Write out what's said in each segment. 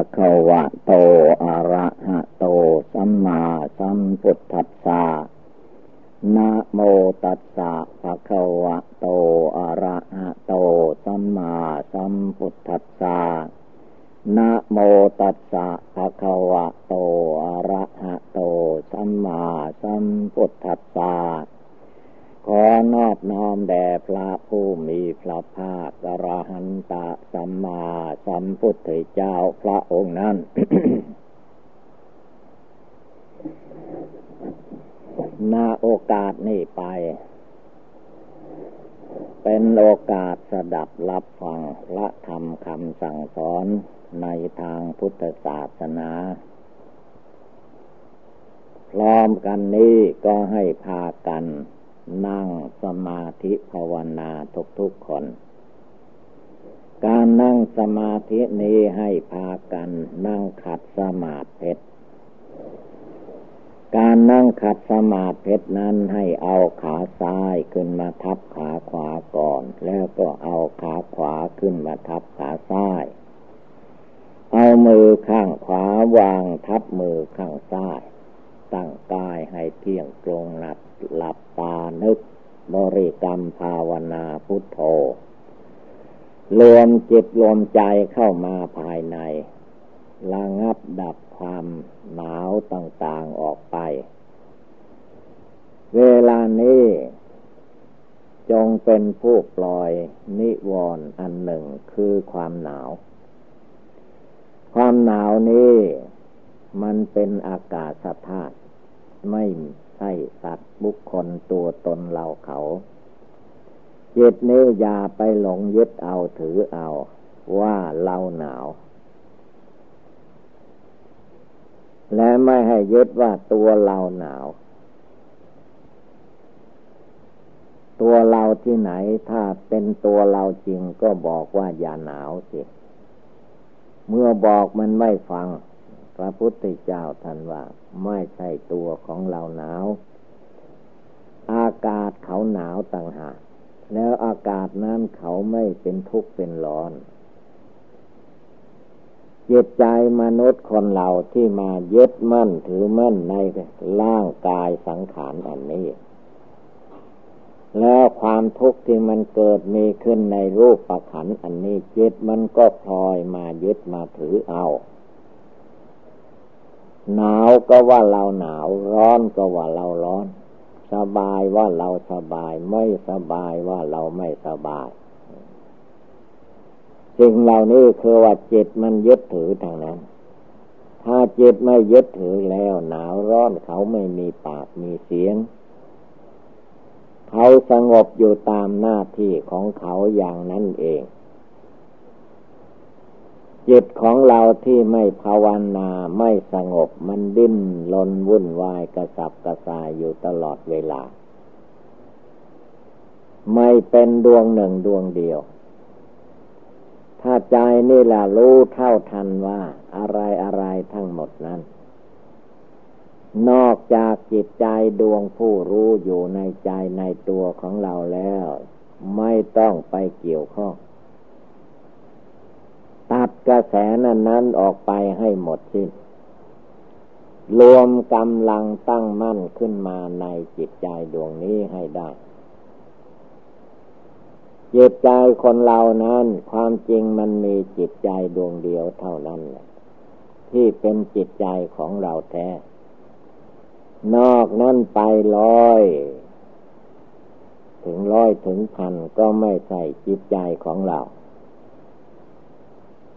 ะคะวะโต อะระหะโต สัมมาสัมพุทธัสสะนะโมตัสสะภะคะวะโตอะระหะโตสัมมาสัมพุทธัสสะนะโมตัสสะภะคะวะโตอะระหะโตสัมมาสัมพุทธัสสะขอนอบน้อมแด่พระผู้มีพระภาคกระหันตะสัมมาสัมพุทธเจ้าพระองค์นั้นนาโอกาสนี้ไป เป็นโอกาสสดับรับฟังพระธรรมคำสั่งสอนในทางพุทธศาสนา พร้อมกันนี้ก็ให้พากัน นั่งสมาธิภาวนาทุกๆคน การนั่งสมาธินี้ให้พากันนั่งขัดสมาธิ การนั่งขัดสมาธินั้นให้เอาขาซ้ายขึ้นมาทับขาขวาก่อน แล้วก็เอาขาขวาขึ้นมาทับขาซ้าย เอามือข้างขวาวางทับมือข้างซ้าย ตั้งกายให้เที่ยงตรงหลับหลับตานึก บริกรรมภาวนาพุทโธรวมจิตรวมใจเข้ามาภายในระงับดับ ความหนาวต่างๆออกไป เวลานี้ จงเป็นผู้ปล่อยนิวรณ์อันหนึ่งคือความหนาว ความหนาวนี้มันเป็นอากาศธาตุไม่ใช่สัตว์บุคคลตัวตนเราเขาจิตนี้อย่าไปหลงยึดเอาถือเอาว่าเราหนาว และไม่ให้ยึดว่าตัวเราหนาว ตัวเราที่ไหนถ้าเป็นตัวเราจริงก็บอกว่าอย่าหนาวสิ เมื่อบอกมันไม่ฟัง พระพุทธเจ้าท่านว่า ไม่ใช่ตัวของเราหนาว อากาศเขาหนาวต่างหากแล้วอากาศนั้นเขาไม่เป็นทุกข์เป็นร้อน จิตใจมนุษย์คนเราที่มายึดมั่นถือมั่นในร่างกายสังขารอันนี้ แล้วความทุกข์ที่มันเกิดมีขึ้นในรูปประขันอันนี้จิตมันก็พลอยมายึดมาถือเอาหนาวก็ว่าเราหนาวร้อนก็ว่าเราร้อน สบายว่าเราสบาย ไม่สบายว่าเราไม่สบาย สิ่งเหล่านี้คือว่าจิตมันยึดถือทางนั้น ถ้าจิตไม่ยึดถือแล้ว หนาวร้อนเขาไม่มีปากมีเสียง เขาสงบอยู่ตามหน้าที่ของเขาอย่างนั้นเอง จิตของเราที่ไม่ภาวนาไม่สงบมันดิ้นลนวุ่นวายกระสับกระส่ายอยู่ตลอดเวลา ไม่เป็นดวงหนึ่งดวงเดียว ถ้าใจนี่แหละรู้เท่าทันว่า อะไรอะไรทั้งหมดนั้น นอกจากจิตใจดวงผู้รู้อยู่ในใจในตัวของเราแล้ว ไม่ต้องไปเกี่ยวข้อง ตัดกระแสนั้นนั้นออกไปให้หมดสิ้น รวมกำลังตั้งมั่นขึ้นมาในจิตใจดวงนี้ให้ได้ จิตใจคนเรานั้น ความจริงมันมีจิตใจดวงเดียวเท่านั้นแหละที่เป็นจิตใจของเราแท้ นอกนั้นไปร้อย ถึงร้อยถึงพันก็ไม่ใช่จิตใจของเรา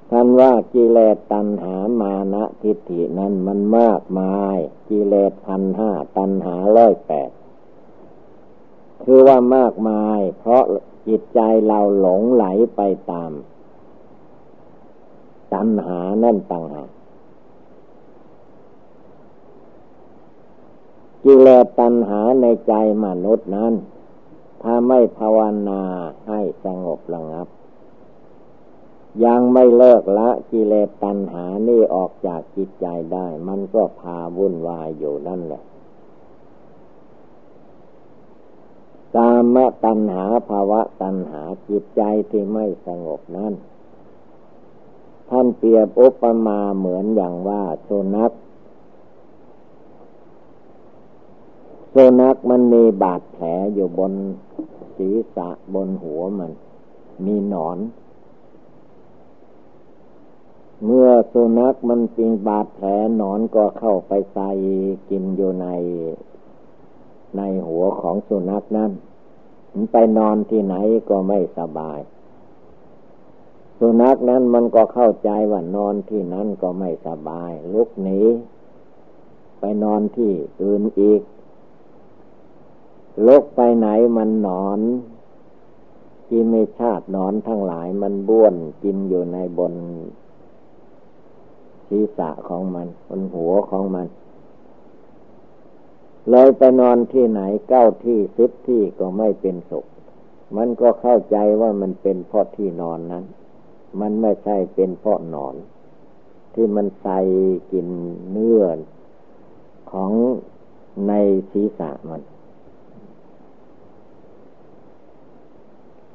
ท่านว่ากิเลสตัณหามานะทิฏฐินั้นมันมากมาย กิเลสพันห้าตัณหาร้อยแปดคือว่ามากมาย เพราะ จิตใจเราหลงไหลไปตาม ตัณหานั่นต่างหากกิเลสตัณหาในใจมนุษย์นั้น ถ้าไม่ภาวนาให้สงบระงับ ยังไม่เลิกละกิเลสตัณหานี่ออกจากจิตใจได้ มันก็พาวุ่นวายอยู่นั่นแหละ กามตัณหาภาวะตัณหาจิตใจที่ไม่สงบนั้นท่านเปรียบอุปมาเหมือนอย่างว่าสุนัขสุนัขมันมีบาดแผลอยู่บนศีรษะบนหัวมัน มีหนอน เมื่อสุนัขมันปีบาดแผลหนอนก็เข้าไปใส่กินอยู่ใน ในหัวของสุนัขนั้นไปนอนที่ไหนก็ไม่สบาย สุนัขนั้นมันก็เข้าใจว่านอนที่นั้นก็ไม่สบาย ลุกหนีไปนอนที่อื่นอีกลุกไปไหนมันนอนกินไม่ชาตินอนทั้งหลายมันบ้วนกินอยู่ในบนศีรษะของมันบนหัวของมัน เลยไปนอนที่ไหนเก้าที่สิบที่ก็ไม่เป็นสุข มันก็เข้าใจว่ามันเป็นเพราะที่นอนนั้น มันไม่ใช่เป็นเพราะนอน ที่มันใส่กินเนื้อของในศีรษะมัน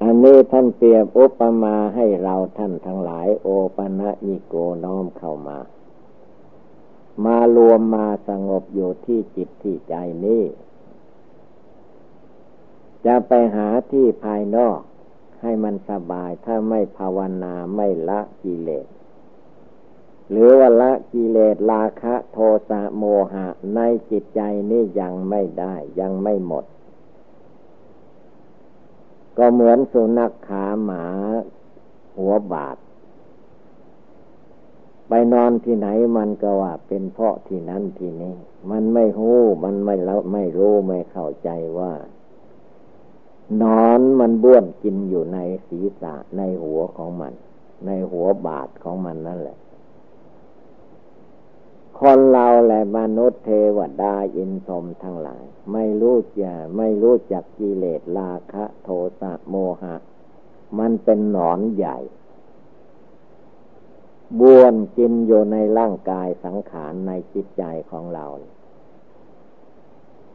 อันนี้ท่านเปรียบอุปมาให้เราท่านทั้งหลายโอปะนะยิโกน้อมเข้ามา มารวมมาสงบอยู่ที่จิตที่ใจนี้ จะไปหาที่ภายนอกให้มันสบายถ้าไม่ภาวนาไม่ละกิเลส หรือว่าละกิเลสราคะโทสะโมหะในจิตใจนี่ยังไม่ได้ยังไม่หมด ก็เหมือนสุนัขขาหมาหัวบาด ไปนอนที่ไหนมันก็ว่าเป็นเพราะที่นั้นที่นี้ มันไม่หู้มันไม่แล้วไม่รู้ไม่เข้าใจว่านอนมันบ้วนกินอยู่ในศีรษะในหัวของมัน ในหัวบาทของมันนั่นแหละ คนเราและมนุษย์เทวดาอินทรมทั้งหลาย ไม่รู้จะไม่รู้จักกิเลสราคะ โทสะโมหะ มันเป็นหนอนใหญ่ บวนกินอยู่ในร่างกายสังขารในจิตใจของเรา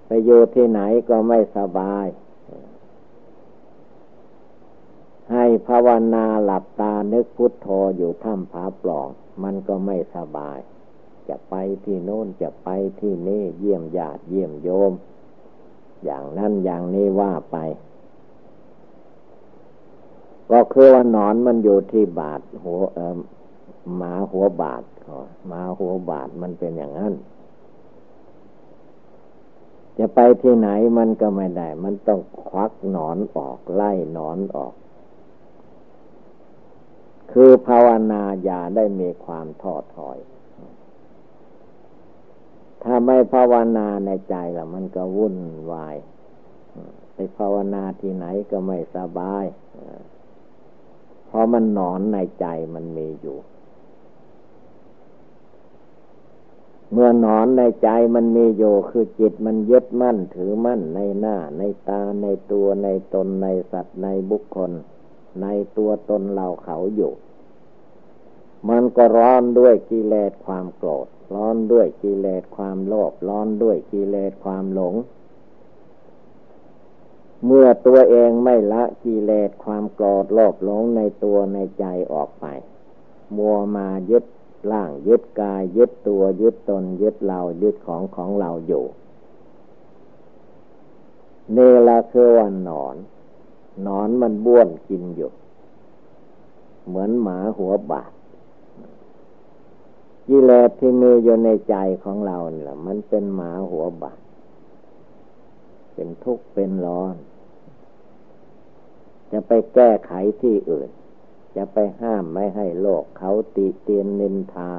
ไปอยู่ที่ไหนก็ไม่สบาย ให้ภาวนาหลับตานึกพุทโธอยู่ถ้ำผาปล่อง มันก็ไม่สบาย จะไปที่โน้นจะไปที่นี่เยี่ยมญาติเยี่ยมโยม อย่างนั้นอย่างนี้ว่าไปก็คือว่านอนมันอยู่ที่บาทหัว หมาหัวบาดหมาหัวบาดมันเป็นอย่างนั้น จะไปที่ไหนมันก็ไม่ได้ มันต้องควักหนอนออกไล่หนอนออก คือภาวนาอย่าได้มีความท้อถอย ถ้าไม่ภาวนาในใจละมันก็วุ่นวาย ไปภาวนาที่ไหนก็ไม่สบายเพราะมันหนอนในใจมันมีอยู่ เมื่อนอนในใจมันมีอยู่คือจิตมันยึดมั่นถือมั่นในหน้า ในตาในตัวในตนในสัตว์ในบุคคล ในตัวตนเราเขาอยู่ มันก็ร้อนด้วยกิเลสความโกรธ ร้อนด้วยกิเลสความโลภร้อนด้วยกิเลสความหลง เมื่อตัวเองไม่ละกิเลสความโกรธโลภหลงในตัวในใจออกไป มัวมายึด ร่างยึดกายยึดตัวยึดตนยึดเรายึดของของเราอยู่นี่ละคือวันนอนนอนมันบ้วนกินอยู่ เหมือนหมาหัวบาดกิเลสที่มีอยู่ในใจของเราเนี่ยมันเป็นหมาหัวบาดเป็นทุกข์เป็นร้อน จะไปแก้ไขที่อื่น จะไปห้ามไม่ให้โลกเขาติเตียนนินทา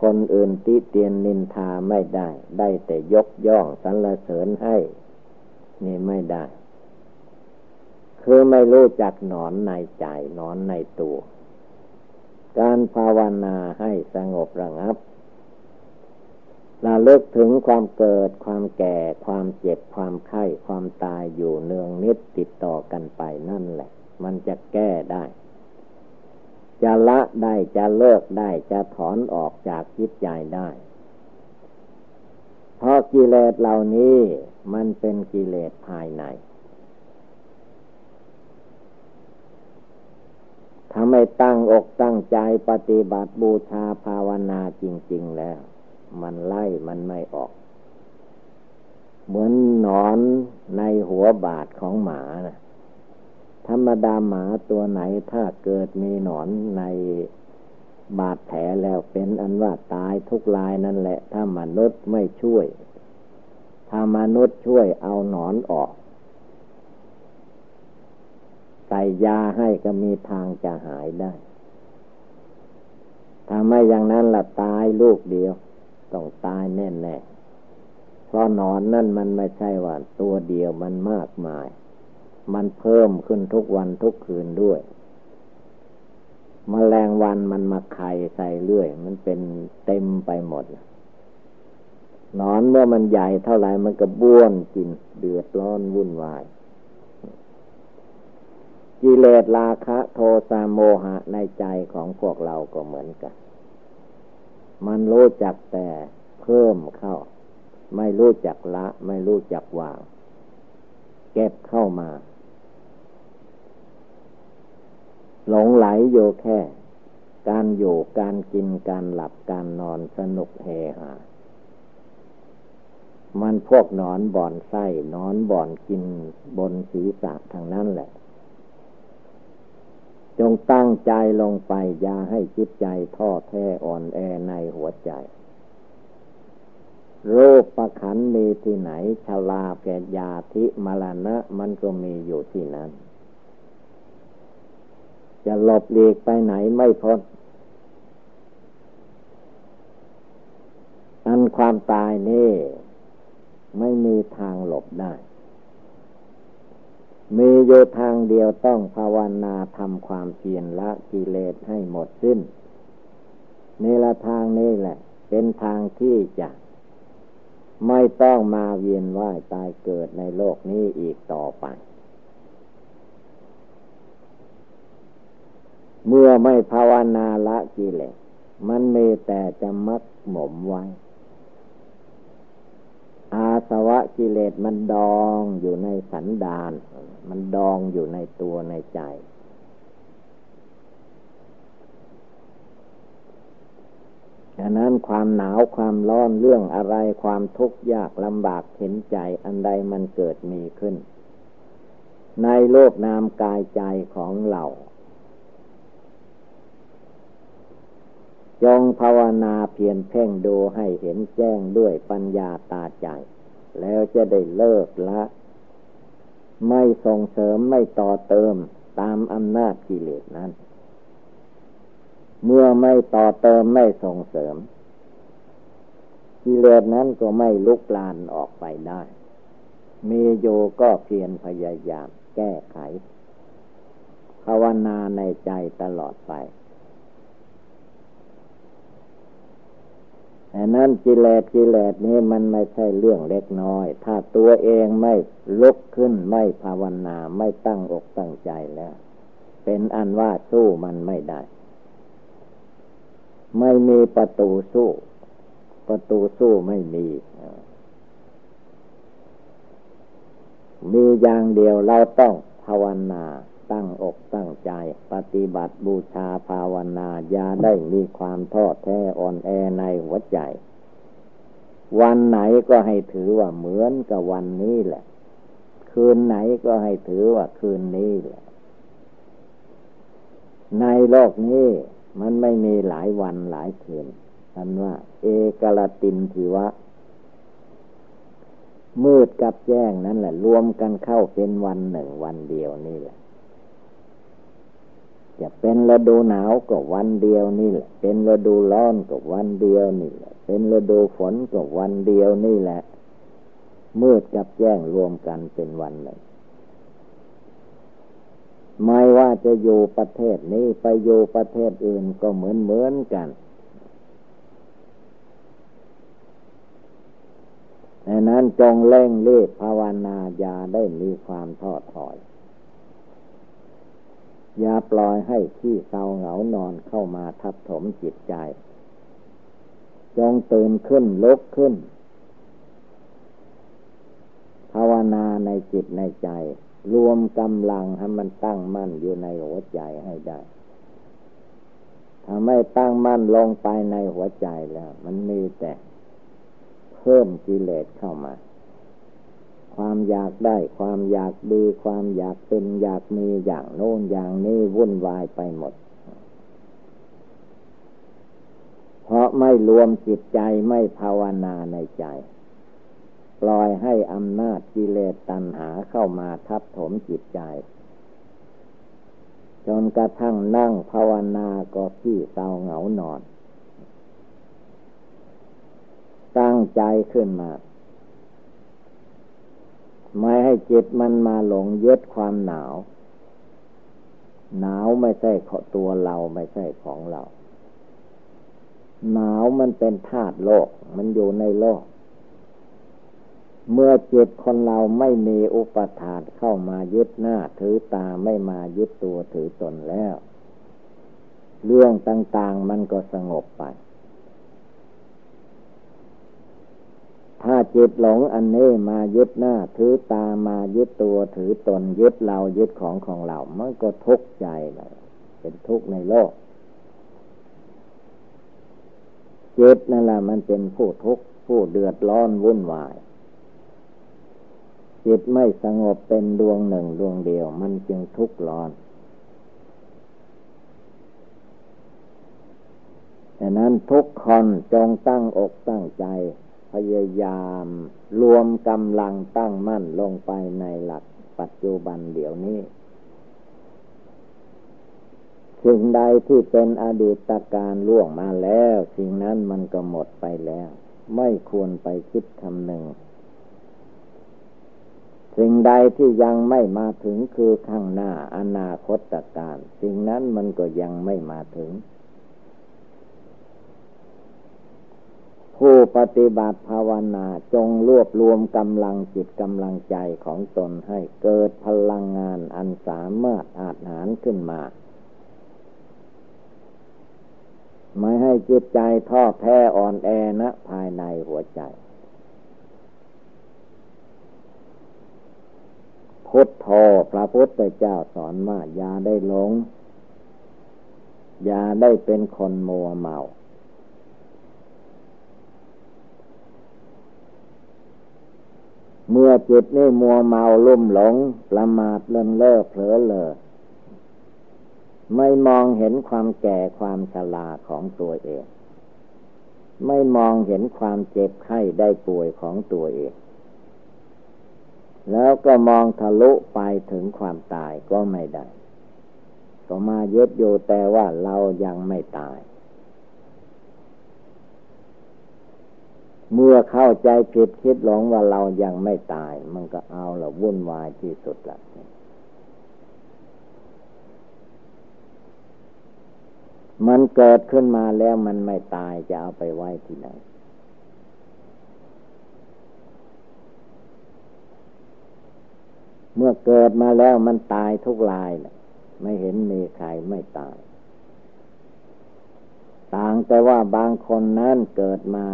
คนอื่นติเตียนนินทาไม่ได้ ได้แต่ยกย่องสรรเสริญให้ นี่ไม่ได้ คือไม่รู้จักหนอนในใจหนอนในตัว การภาวนาให้สงบระงับระลึกถึงความเกิดความแก่ ความเจ็บความไข้ความตายอยู่เนืองนิดติดต่อกันไปนั่นแหละ มันจะแก้ได้ จะละได้จะเลิกได้จะถอนออกจากจิตใจได้ เพราะกิเลสเหล่านี้มันเป็นกิเลสภายใน ถ้าไม่ตั้งอกตั้งใจปฏิบัติบูชาภาวนาจริง ๆแล้ว มันไล่มันไม่ออก เหมือนหนอนในหัวบาทของหมานะ ธรรมดาหมาตัวไหนถ้าเกิดมีหนอนในบาดแผลแล้วเป็นอันว่าตายทุกลายนั่นแหละ ถ้ามนุษย์ไม่ช่วย ถ้ามนุษย์ช่วยเอาหนอนออกใส่ยาให้ก็มีทางจะหายได้ ถ้าไม่อย่างนั้นละตายลูกเดียว ต้องตายแน่ๆเพราะนอนนั่นมันไม่ใช่ว่าตัวเดียวมันมากมาย มันเพิ่มขึ้นทุกวันทุกคืนด้วยมแมลงวันมันมาไข่ใส่เรื่อย มันเป็นเต็มไปหมดนอนเมื่อมันใหญ่เท่าไหร่มันก็บ้วนกินเดือดร้อนวุ่นวาย กิเลสราคะโทสะโมหะในใจของพวกเราก็เหมือนกัน มันรู้จักแต่เพิ่มเข้า ไม่รู้จักละ ไม่รู้จักวาง เก็บเข้ามา หลงไหลอยู่แค่ การอยู่การกินการหลับการนอนสนุกเฮฮามันพวกนอนบ่อนไส้นอนบ่อนกินบนศีรษะทางนั้นแหละ จงตั้งใจลงไป อย่าให้จิตใจท้อแท้อ่อนแอในหัวใจ โรูประขันมีที่ไหนชาลาแกยาธิมรณะ มันก็มีอยู่ที่นั้น จะหลบหลีกไปไหนไม่พ้น อันความตายนี่ไม่มีทางหลบได้ มีอยู่ทางเดียวต้องภาวนาทำความเพียรละกิเลสให้หมดสิ้นนี่ละทางนี้แหละ เป็นทางที่จะไม่ต้องมาเวียนว่ายตายเกิดในโลกนี้อีกต่อไป เมื่อไม่ภาวนาละกิเลสมันมีแต่จะมักหมมไว้ อาสวะกิเลสมันดองอยู่ในสันดาน มันดองอยู่ในตัวในใจดังนั้นความหนาวความร้อนเรื่องอะไรความทุกข์ยากลำบากเห็นใจอันใดมันเกิดมีขึ้น ในโลกนามกายใจของเรา จงภาวนาเพียรเพ่งดูให้เห็นแจ้งด้วยปัญญาตาใจ แล้วจะได้เลิกละ ไม่ส่งเสริมไม่ต่อเติมตามอำนาจกิเลสนั้น เมื่อไม่ต่อเติมไม่ส่งเสริมกิเลสนั้นก็ไม่ลุกลานออกไปได้ มีโยก็เพียรพยายามแก้ไข ภาวนาในใจตลอดไป แต่นั้นกิเลสกิเลสนี้มันไม่ใช่เรื่องเล็กน้อย ถ้าตัวเองไม่ลุกขึ้นไม่ภาวนาไม่ตั้งอกตั้งใจแล้ว เป็นอันว่าสู้มันไม่ได้ ไม่มีประตูสู้ ประตูสู้ไม่มีมีอย่างเดียวเราต้องภาวนา ตั้งอกตั้งใจ ปฏิบัติบูชาภาวนาอย่าได้มีความท้อแท้อ่อนแอในหัวใจ วันไหนก็ให้ถือว่าเหมือนกับวันนี้แหละ คืนไหนก็ให้ถือว่าคืนนี้แหละ ในโลกนี้มันไม่มีหลายวันหลายคืนท่านว่า เอกลตินทิวะมืดกับแจ้งนั่นแหละ รวมกันเข้าเป็นวันหนึ่งวันเดียวนี่แหละ จะเป็นฤดูหนาวก็วันเดียวนี่แหละ เป็นฤดูร้อนก็วันเดียวนี่แหละ เป็นฤดูฝนก็วันเดียวนี่แหละ มืดกับแจ้งรวมกันเป็นวันหนึ่งไม่ว่าจะอยู่ประเทศนี้ไปอยู่ประเทศอื่นก็เหมือนเหมือนกันดังนั้นจงเล่งรีบภาวนาอย่าได้มีความท้อถอย อย่าปล่อยให้ขี้เศร้าเหงานอนเข้ามาทับถมจิตใจ จงตื่นขึ้นลุกขึ้น ภาวนาในจิตในใจ รวมกำลังให้มันตั้งมั่นอยู่ในหัวใจให้ได้าไม่ตั้งมั่นลงไปในหัวใจแล้ว มันมีแต่ เพิ่มกิเลสเข้ามา ความอยากได้ ความอยากดี ความอยากเป็นอยากมีอย่างโน้นอย่างนี้วุ่นวายไปหมด เพราะไม่รวมจิตใจไม่ภาวนาในใจ ปล่อยให้อำนาจกิเลสตัณหาเข้ามาทับถมจิตใจ จนกระทั่งนั่งภาวนาก็ขี้เศร้าเหงานอน ตั้งใจขึ้นมา ไม่ให้จิตมันมาหลงยึดความหนาว หนาวไม่ใช่ตัวเราไม่ใช่ของเรา หนาวมันเป็นธาตุโลก มันอยู่ในโลก เมื่อจิตคนเราไม่มีอุปทานเข้ามายึดหน้าถือตาไม่มายึดตัวถือตนแล้ว เรื่องต่าง ๆ มันก็สงบไป ถ้า จิตหลงอันนี้มายึดหน้าถือตามายึดตัวถือตนยึดเรายึดของของเรา มันก็ทุกข์ใจเลยเป็นทุกข์ในโลกจิตนั่นแหละมันเป็นผู้ทุกข์ผู้เดือดร้อนวุ่นวาย จิตไม่สงบเป็นดวงหนึ่งดวงเดียว มันจึงทุกข์ร้อนดังนั้นทุกคนจงตั้งอกตั้งใจ ยายาม รวมกำลังตั้งมั่นลงไปในหลักปัจจุบันเดี๋ยวนี้ สิ่งใดที่เป็นอดีตการล่วงมาแล้ว สิ่งนั้นมันก็หมดไปแล้ว ไม่ควรไปคิดคำหนึ่ง สิ่งใดที่ยังไม่มาถึงคือข้างหน้าอนาคตการ สิ่งนั้นมันก็ยังไม่มาถึง ผู้ปฏิบัติภาวนาจงรวบรวมกำลังจิตกำลังใจของตนให้เกิดพลังงานอันสามารถอาจหารขึ้นมา ไม่ให้จิตใจท้อแท้อ่อนแอนะภายในหัวใจ พุทธโธพระพุทธเจ้าสอนว่าอย่าได้หลง อย่าได้เป็นคนมัวเมา เมื่อจิตนี่มัวเมาลุ่มหลง ประมาทเลินเล่อเผลอเลอไม่มองเห็นความแก่ความชราของตัวเอง ไม่มองเห็นความเจ็บไข้ได้ป่วยของตัวเอง แล้วก็มองทะลุไปถึงความตายก็ไม่ได้ ก็มาเยึดอยู่แต่ว่าเรายังไม่ตาย เมื่อเข้าใจผิดคิดหลงว่าเรายังไม่ตาย มันก็เอาละวุ่นวายที่สุดละมันเกิดขึ้นมาแล้วมันไม่ตายจะเอาไปไว้ที่ไหน เมื่อเกิดมาแล้วมันตายทุกลายนะไม่เห็นมีใครไม่ตาย ต่างแต่ว่าบางคนนั้นเกิดมา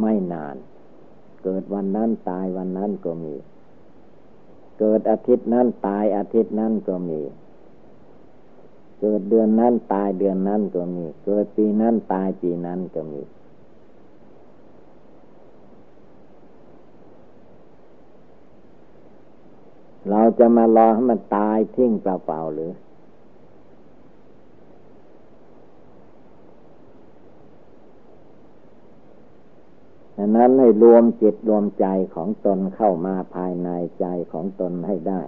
ไม่นาน เกิดวันนั้นตายวันนั้นก็มี เกิดอาทิตย์นั้นตายอาทิตย์นั้นก็มี เกิดเดือนนั้นตายเดือนนั้นก็มี เกิดปีนั้นตายปีนั้นก็มี เราจะมารอให้มันตายทิ้งเปล่าๆหรือ นั้นให้รวมจิตรวมใจของตนเข้ามาภายในใจของตนให้ได้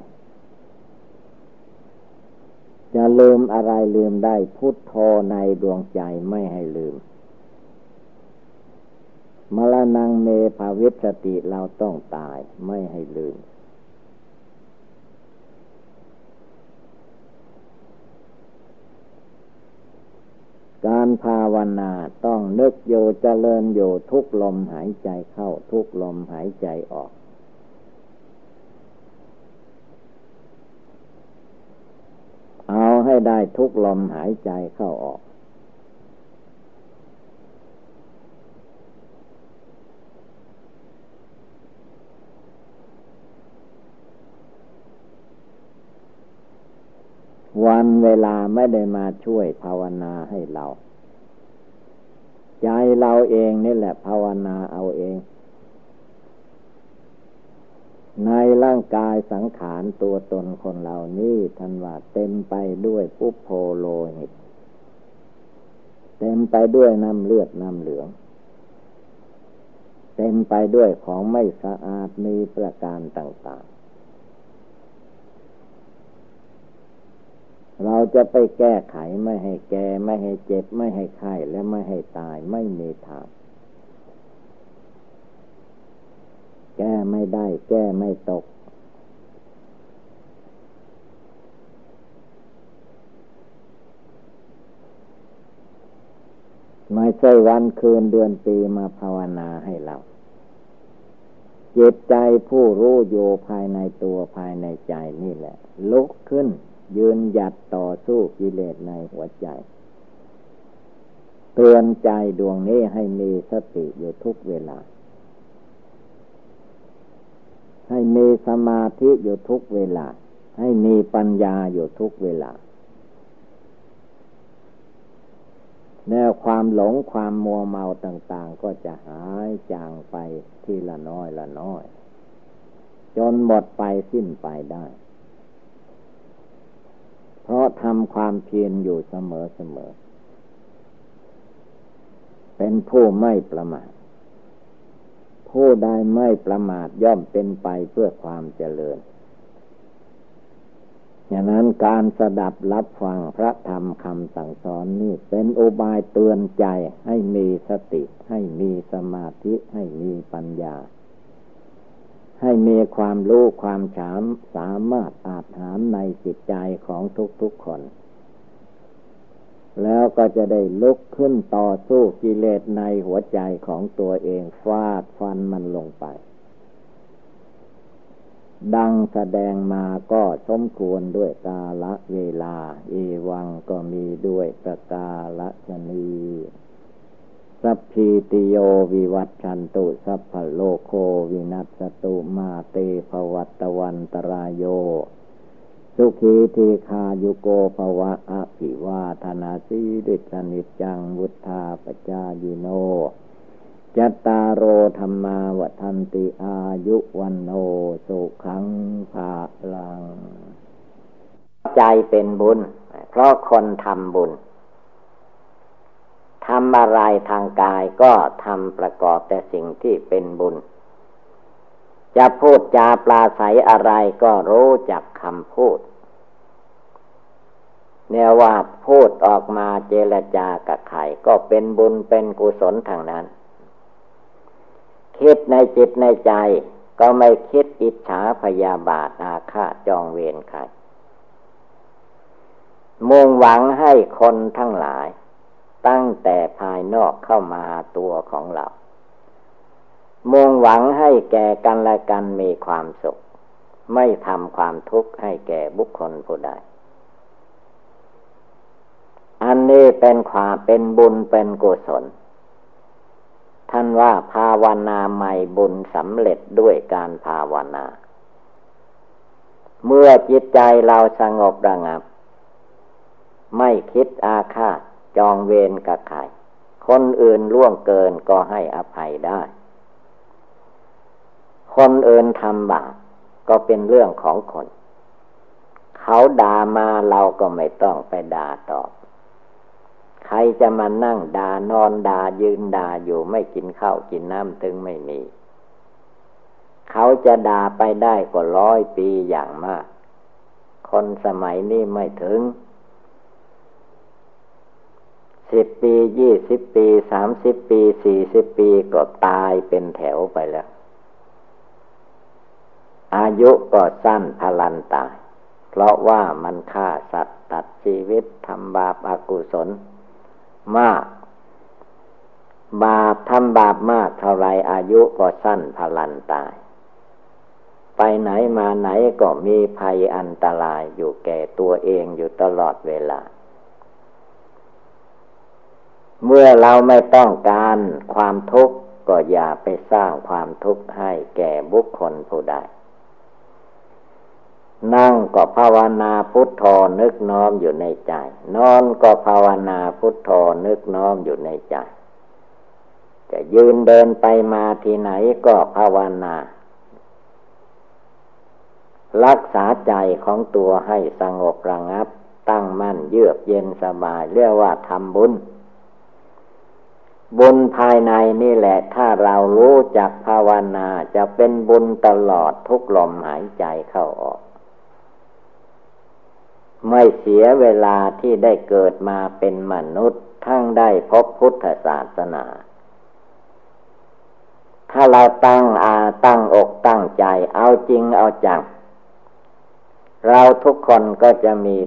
จะลืมอะไรลืมได้พุทโธในดวงใจไม่ให้ลืม มรณงเมภาวิสติเราต้องตายไม่ให้ลืม การภาวนาต้องนึกอยู่เจริญอยู่ทุกลมหายใจเข้าทุกลมหายใจออก เอาให้ได้ทุกลมหายใจเข้าออก วันเวลาไม่ได้มาช่วยภาวนาให้เรา ใจเราเองนี่แหละภาวนาเอาเอง ในร่างกายสังขารตัวตนคนเหล่านี้ท่านว่าเต็มไปด้วยปุพโพโลหิต เต็มไปด้วยน้ำเลือดน้ำเหลือง เต็มไปด้วยของไม่สะอาดมีประการต่าง เราจะไปแก้ไขไม่ให้แก่ไม่ให้เจ็บ ไม่ให้ไข้และไม่ให้ตายไม่มีทาง แก้ไม่ได้ แก้ไม่ตก ไม่ใช่วันคืนเดือนปีมาภาวนาให้เราจิตใจผู้รู้อยู่ภายในตัวภายในใจนี่แหละ ลุกขึ้น ยืนหยัดต่อสู้กิเลสในหัวใจ เตือนใจดวงนี้ให้มีสติอยู่ทุกเวลา ให้มีสมาธิอยู่ทุกเวลา ให้มีปัญญาอยู่ทุกเวลา แนวความหลงความมัวเมาต่าง ๆ ก็จะหายจางไปทีละน้อยละน้อย จนหมดไปสิ้นไปได้ เพราะทำความเพียรอยู่เสมอเสมอ เป็นผู้ไม่ประมาท ผู้ใดไม่ประมาทย่อมเป็นไปเพื่อความเจริญอย่างนั้นการสดับรับฟังพระธรรมคำสั่งสอนนี่เป็นอุบายเตือนใจให้มีสติให้มีสมาธิให้มีปัญญา ให้มีความรู้ความฉามสามารถอาจหามในจิตใจของทุกๆคน แล้วก็จะได้ลุกขึ้นต่อสู้กิเลสในหัวใจของตัวเองฟาดฟันมันลงไป ดังแสดงมาก็สมควรด้วยกาละเวลา เอวังก็มีด้วยประกาละชนี สัพพีติโยวิวัตชันตุ สัพพโลโควินัสตุมาเตภวัตวันตรายโย สุขีทีคายุโกภวะอภิวาธนาสีดิสนิจังวุธาปจายิโนจัตตารโอธรรมาวทันติอายุวันโนสุขังภาลัง ใจเป็นบุญ เพราะคนทำบุญ ทำอะไรทางกายก็ทำประกอบแต่สิ่งที่เป็นบุญ จะพูดจาปลาใสอะไรก็รู้จักคำพูดเนี่ยว่าพูดออกมาเจรจากับใครก็เป็นบุญเป็นกุศลทางนั้น คิดในจิตในใจก็ไม่คิดอิจฉาพยาบาทอาฆาตจองเวรใครมุ่งหวังให้คนทั้งหลาย ตั้งแต่ภายนอกเข้ามาตัวของเรา มุ่งหวังให้แก่กันและกันมีความสุข ไม่ทำความทุกข์ให้แก่บุคคลผู้ใด อันนี้เป็นความเป็นบุญเป็นกุศล ท่านว่าภาวนาใหม่บุญสำเร็จด้วยการภาวนา เมื่อจิตใจเราสงบระงับ ไม่คิดอาฆาต จองเวรกับใครคนอื่นล่วงเกินก็ให้อภัยได้ คนอื่นทำบาปก็เป็นเรื่องของคน เขาด่ามาเราก็ไม่ต้องไปด่าตอบ ใครจะมานั่งด่านอนด่ายืนด่าอยู่ไม่กินข้าวกินน้ำถึงไม่มี เขาจะด่าไปได้กว่าร้อยปีอย่างมาก คนสมัยนี้ไม่ถึง สิบปียี่สิบปีสามสิบปีสี่สิบปีก็ตายเป็นแถวไปแล้ว อายุก็สั้นพลันตาย เพราะว่ามันฆ่าสัตว์ตัดชีวิตทำบาปอากุศล มาก บาปทำบาปมากเท่าไรอายุก็สั้นพลันตาย ไปไหนมาไหนก็มีภัยอันตรายอยู่แก่ตัวเองอยู่ตลอดเวลา เมื่อเราไม่ต้องการความทุกข์ก็อย่าไปสร้างความทุกข์ให้แก่บุคคลผู้ใด นั่งก็ภาวนาพุทโธนึกน้อมอยู่ในใจ นอนก็ภาวนาพุทโธนึกน้อมอยู่ในใจ จะยืนเดินไปมาที่ไหนก็ภาวนา รักษาใจของตัวให้สงบระงับ ตั้งมั่นเยือกเย็นสบายเรียกว่าทำบุญ บุญภายในนี่แหละ ถ้าเรารู้จักภาวนาจะเป็นบุญตลอดทุกลมหายใจเข้าออก ไม่เสียเวลาที่ได้เกิดมาเป็นมนุษย์ ทั้งได้พบพุทธศาสนา ถ้าเราตั้งอาตั้งอกตั้งใจ เอาจริงเอาจัง เราทุกคนก็จะมี